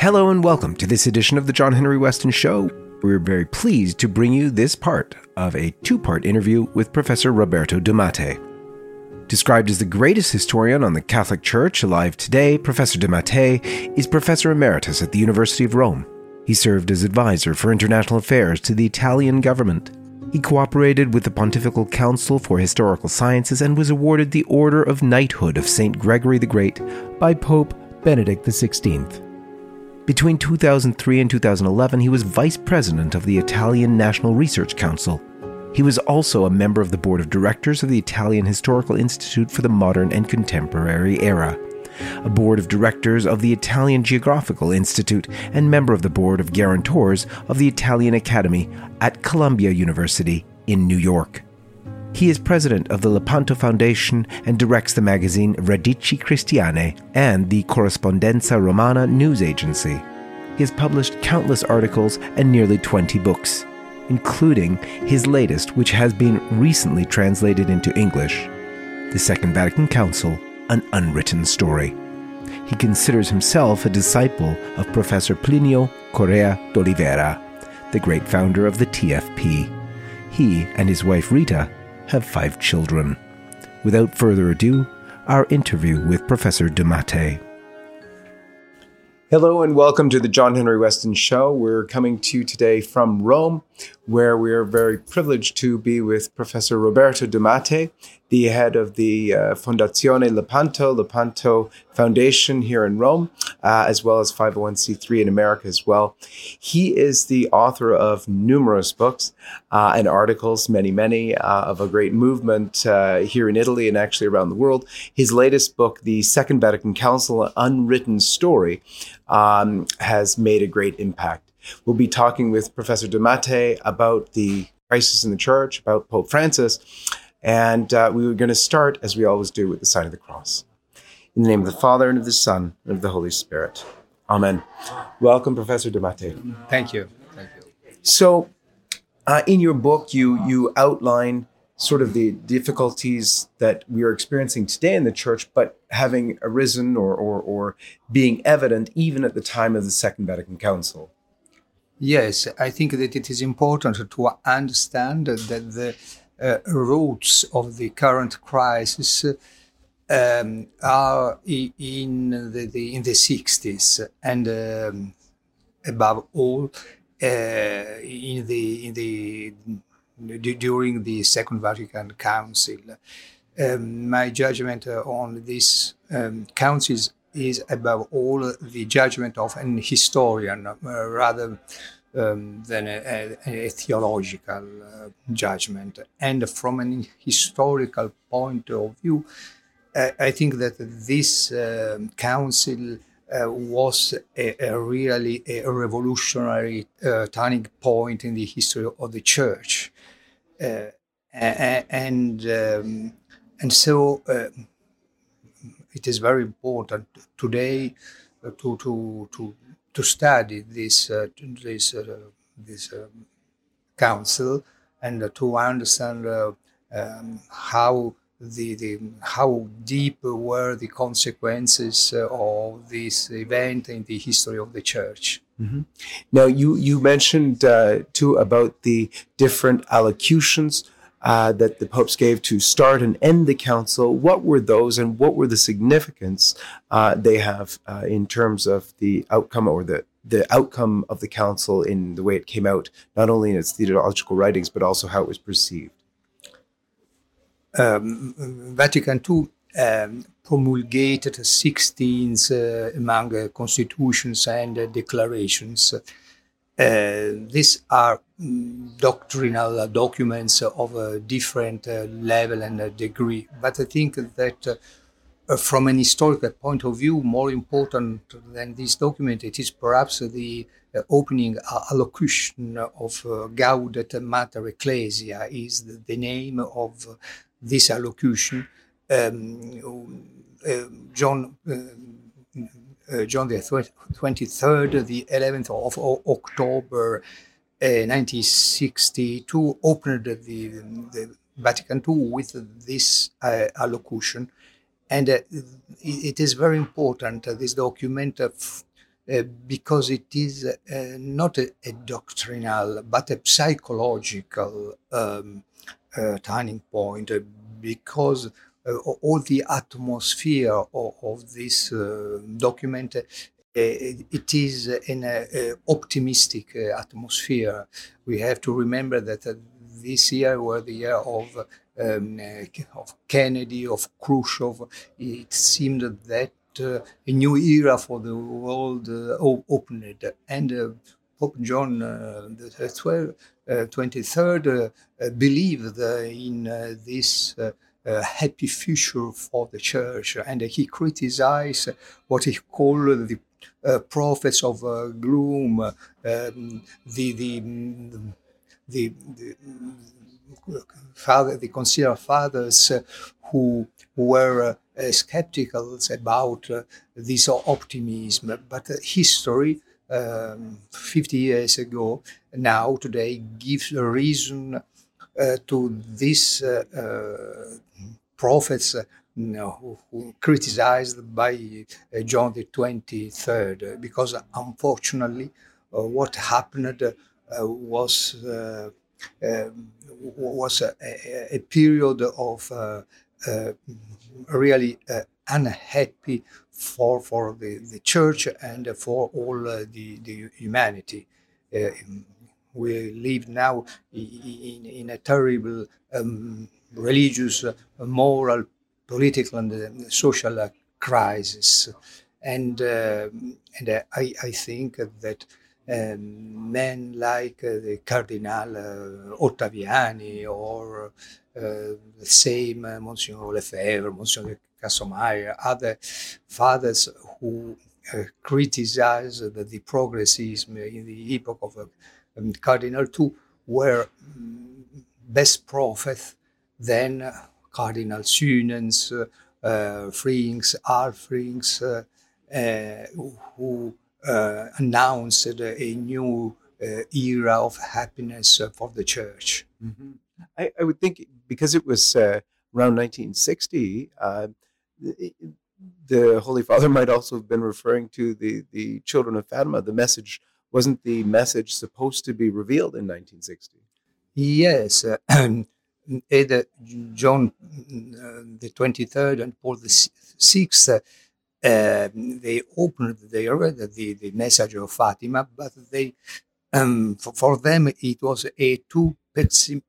Hello and welcome to this edition of the John Henry Westen Show. We're very pleased to bring you this part of a two part interview with Professor Roberto de Mattei. Described as the greatest historian on the Catholic Church alive today, Professor de Mattei is Professor Emeritus at the University of Rome. He served as advisor for international affairs to the Italian government. He cooperated with the Pontifical Council for Historical Sciences and was awarded the Order of Knighthood of St. Gregory the Great by Pope Benedict XVI. Between 2003 and 2011, he was vice president of the Italian National Research Council. He was also a member of the board of directors of the Italian Historical Institute for the Modern and Contemporary Era, a board of directors of the Italian Geographical Institute, and member of the board of guarantors of the Italian Academy at Columbia University in New York. He is president of the Lepanto Foundation and directs the magazine Radici Cristiane and the Corrispondenza Romana news agency. He has published countless articles and nearly 20 books, including his latest, which has been recently translated into English The Second Vatican Council An Unwritten Story. He considers himself a disciple of Professor Plinio Correa d'Oliveira, the great founder of the TFP. He and his wife Rita have five children. Without further ado, our interview with Professor de Mattei. Hello and welcome to the John Henry Westen Show. We're coming to you today from Rome, where we are very privileged to be with Professor Roberto de Mattei, the head of the uh, Fondazione Lepanto, Lepanto Foundation here in Rome, uh, as well as 501c3 in America as well. He is the author of numerous books uh, and articles, many, many, uh, of a great movement uh, here in Italy and actually around the world. His latest book, The Second Vatican Council, An Unwritten Story, um, has made a great impact. We'll be talking with Professor de Mattei about the crisis in the church, about Pope Francis, and uh, we were going to start, as we always do, with the sign of the cross. In the name of the Father, and of the Son, and of the Holy Spirit. Amen. Welcome, Professor de Mattei. Thank you. Thank you. So, uh, in your book, you you outline sort of the difficulties that we are experiencing today in the church, but having arisen or, or, or being evident even at the time of the Second Vatican Council. Yes, I think that it is important to understand that the uh, roots of the current crisis um, are in the, the, in the 60s and um, above all uh, in the in the during the Second Vatican Council. Um, my judgment on this um, council is above all the judgment of an historian uh, rather um, than a, a, a theological uh, judgment. And from an historical point of view, I, think that this uh, council uh, was a, a, really a revolutionary uh, turning point in the history of the church. Uh, and um, and so it is very important today uh, to to to to study this uh, this uh, this um, council and to understand uh, um, how the, the how deep were the consequences of this event in the history of the church. Mm-hmm. Now, you you mentioned too about the different allocutions uh, that the popes gave to start and end the council. What were those, and what were the significance uh, they have uh, in terms of the outcome or the the outcome of the council in the way it came out, not only in its theological writings but also how it was perceived? Um, Vatican II um, promulgated 16 uh, among uh, constitutions and declarations these are mm, doctrinal documents of a different uh, level and degree. But I think that uh, from an historical point of view, more important than this document, it is perhaps the uh, opening allocution of uh, Gaudet Mater Ecclesia is the, the name of this allocution. Um, John uh, John the 23rd, the 11th of October 1962, uh, opened the, the Vatican II with this uh, allocution. And it is very important, this document uh, because it is uh, not a, a, doctrinal but a psychological um, uh, turning point because all the atmosphere of, of this document it is an uh, optimistic uh, atmosphere. We have to remember that uh, this year was the year of um, of Kennedy, of Khrushchev. It seemed that uh, a new era for the world uh, opened, and uh, Pope John the 12, 23rd believed in this. Uh, happy future for the church. And he criticized what he called the uh, prophets of uh, gloom, um, the, the, the, the, father, the considered fathers who were uh, skeptical about uh, this optimism. But uh, history, um, 50 years ago, now, today, gives a reason to these prophets who, who, criticized by uh, John the 23rd, because unfortunately, uh, what happened uh, was um, was a, a, period of uh, really uh, unhappy for for the, the church and for all uh, the, the humanity. we live now in, in a terrible um, religious, moral, political, and social crisis. And, and I, I think that um, men like uh, the Cardinal uh, Ottaviani or uh, the same uh, Monsignor Lefebvre, Monsignor Castro Mayer, other fathers who uh, criticized the, the, progressism in the epoch of um, Cardinal II were um, best prophets than Cardinal Suenens, uh, Frings, Alfrink, who announced a new era of happiness for the church. Mm-hmm. I, I, would think because it was uh, around 1960, uh, the, the, Holy Father might also have been referring to the, the children of Fatima. The message wasn't the message supposed to be revealed in 1960. Yes, uh, either John uh, the 23rd and Paul the 6th, uh, they opened they read the, the message of Fatima, but they um, for, for, them it was a too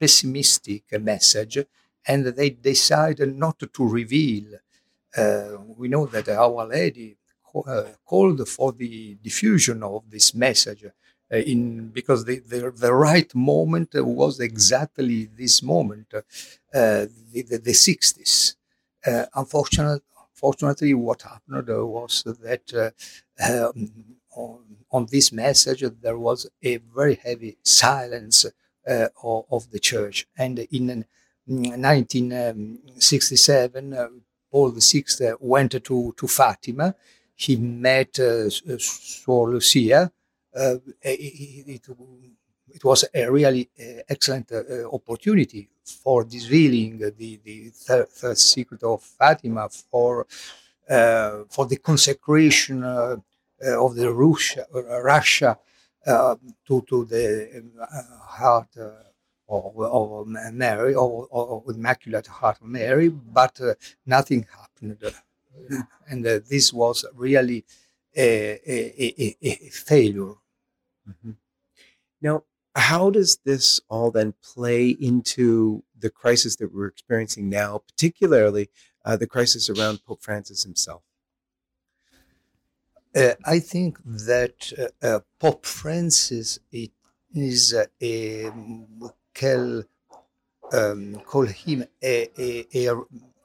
pessimistic message, and they decided not to reveal. Uh, we know that Our Lady uh, called for the diffusion of this message uh, in because the, the, the right moment was exactly this moment, uh, the, the, the 60s. Uh, unfortunately, fortunately, what happened was that um, on, on, this message there was a very heavy silence uh, of, of, the church. And in 1967, uh, Paul VI went to, to Fatima. He met uh, Lucia. It, it, it, was a really excellent opportunity for revealing the, the third, third secret of Fatima, for uh, for the consecration uh, of the Russia, Russia uh, to, to the uh, heart uh, of, of Mary, or, or, Immaculate Heart of Mary, but nothing happened. and this was really a, a, a, a failure. Mm-hmm. Now, how does this all then play into the crisis that we're experiencing now, particularly uh, the crisis around Pope Francis himself? Uh, I think that uh, uh Pope Francis it is a call, um, call him a, a, a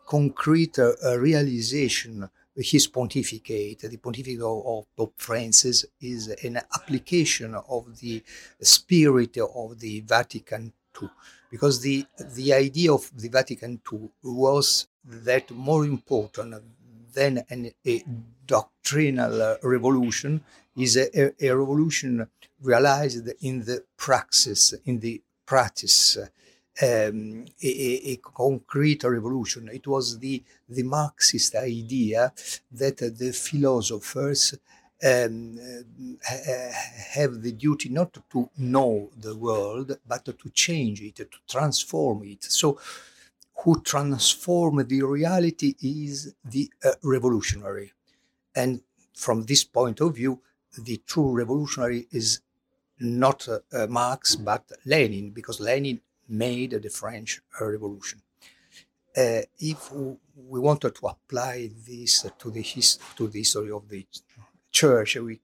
concrete uh, realization. His pontificate, the pontificate of, Pope Francis, is an application of the spirit of the Vatican II, because the the idea of the Vatican II was that more important than an, a doctrinal revolution is a, a, revolution realized in the praxis, in the practice, um, a, a, concrete revolution. It was the, the Marxist idea that the philosophers um, have the duty not to know the world, but to change it, to transform it. So, who transform the reality is the uh, revolutionary. And from this point of view, the true revolutionary is not uh, uh, Marx but Lenin, because Lenin made the French Revolution. Uh, if we wanted to apply this to the, his- to the history of the church, we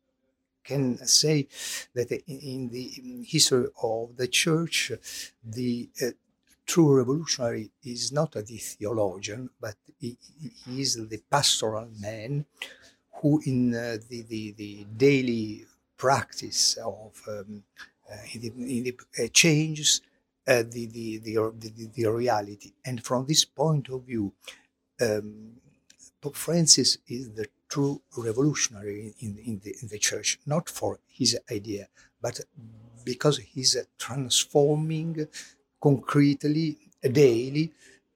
can say that in the history of the church, the uh, true revolutionary is not the theologian, but he, he is the pastoral man who, in uh, the, the, the daily practice of um, uh, in the, in the, uh, changes uh, the, the, the, the, the reality. And from this point of view, um, Pope Francis is the true revolutionary in, in, the, in the church, not for his idea, but because he's uh, transforming concretely, daily,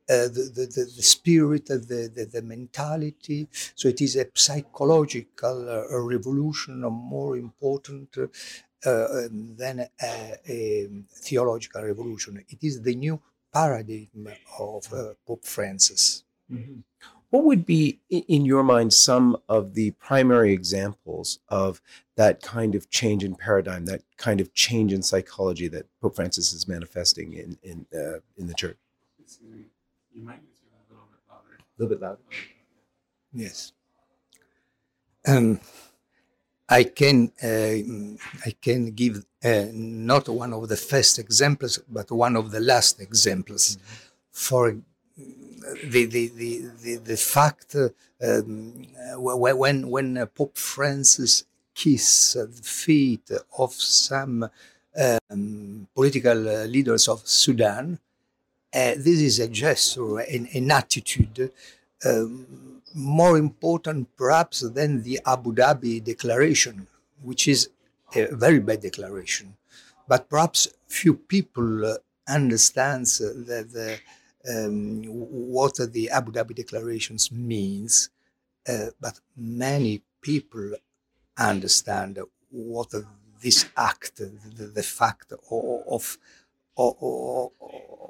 uh, the, the, the, spirit, the, the, the mentality. So it is a psychological uh, revolution, more important uh, than a, a, theological revolution. It is the new paradigm of uh, Pope Francis. Mm-hmm. What would be, in your mind, some of the primary examples of that kind of change in paradigm, that kind of change in psychology that Pope Francis is manifesting in in uh, in the church? You might need to a little bit louder. A little bit louder. Yes. Um, I can uh, I can give uh, not one of the first examples, but one of the last examples mm-hmm. for the the the the, the fact uh, um, when when Pope Francis kissed the feet of some um, political leaders of Sudan, uh, this is a gesture, an, an attitude um, more important perhaps than the Abu Dhabi declaration, which is a very bad declaration. But perhaps few people uh, understands that the um, what the Abu Dhabi declarations means, uh, but many people understand what this act, the, the fact of, of,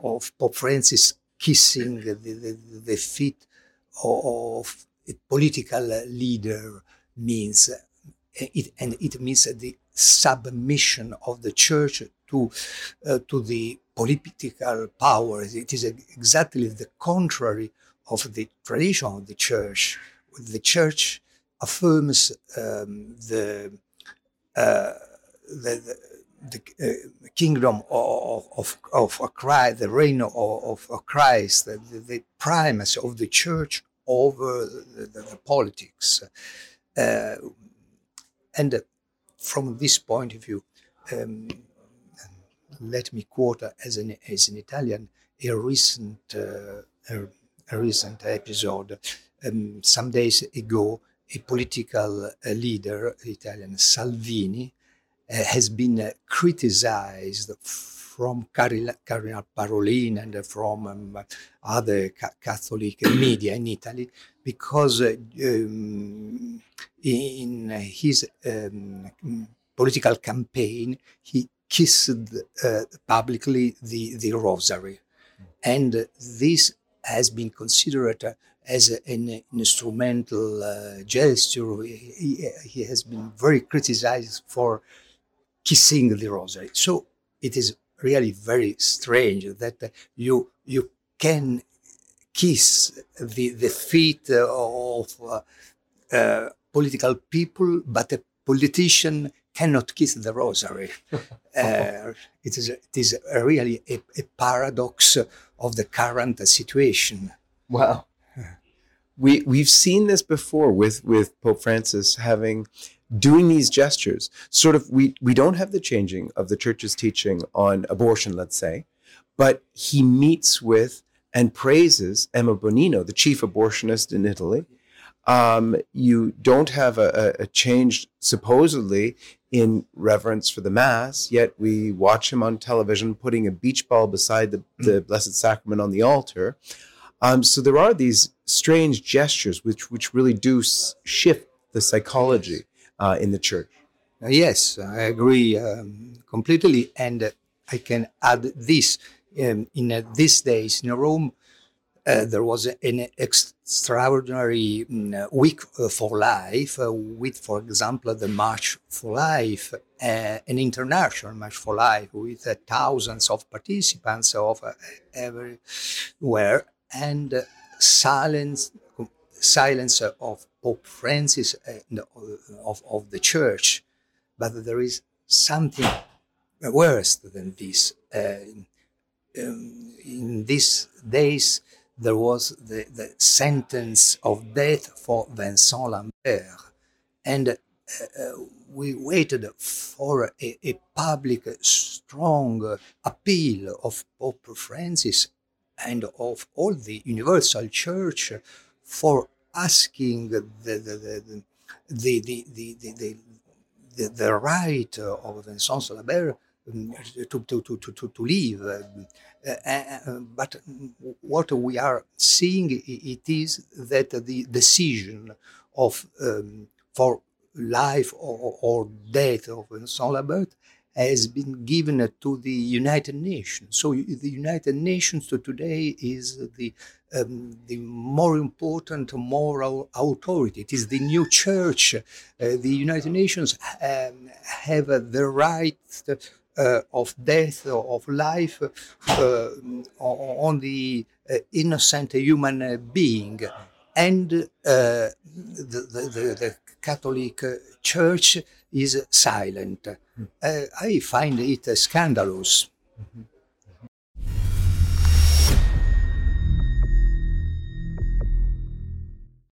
of, Pope Francis kissing the, the, the feet of a political leader means. It, and it means the submission of the church to, uh, to the political power. It is exactly the contrary of the tradition of the church. The church affirms um, the, uh, the, the, the uh, kingdom of, of, of Christ, the reign of, of Christ, the, the primacy of the church over the, the politics. Uh, and from this point of view, um, let me quote as an, as an Italian a recent, uh, a, a, recent episode. Um, some days ago, a political uh, leader, Italian Salvini, uh, has been uh, criticized from Cardinal Parolin and from um, other ca- Catholic media in Italy because uh, um, in his um, political campaign he kissed uh, publicly the, the rosary. And this has been considered as an instrumental uh, gesture. He, he, has been very criticized for kissing the rosary. So it is really very strange that you you can kiss the, the feet of uh, uh, political people, but a politician cannot kiss the rosary. uh, it, is, it is really a, a, paradox of the current situation. Wow. We, we've seen this before with, with Pope Francis having doing these gestures. Sort of, we, we don't have the changing of the church's teaching on abortion, let's say, but he meets with and praises Emma Bonino, the chief abortionist in Italy. Um, you don't have a, a, change supposedly in reverence for the Mass, yet we watch him on television putting a beach ball beside the, the mm. Blessed Sacrament on the altar. Um, so there are these strange gestures which, which really do shift the psychology uh, in the church. Uh, yes, I agree um, completely. And uh, I can add this um, in uh, these days in Rome, uh, there was an extraordinary week uh, for life uh, with, for example, the March for Life, an international March for Life with thousands of participants of everywhere and silence silence of Pope Francis of, of the church but there is something worse than this. Uh, um, in these days, there was the, the, sentence of death for Vincent Lambert, and uh, uh, we waited for a, a public, strong appeal of Pope Francis and of all the universal church for asking the, the, the, the, the, the, the, the right of Vincent Solabert to, to, to, to, to live. Uh, but what we are seeing it is that the decision of um, for life or, or death of Vincent Lambert has been given to the United Nations. So the United Nations to today is the um, the more important moral authority. It is the new church. Uh, the United Nations um, have uh, the right uh, of death or of life uh, on the uh, innocent human being. And uh, the, the, the, Catholic Church is silent. Mm. I find it scandalous. Mm-hmm.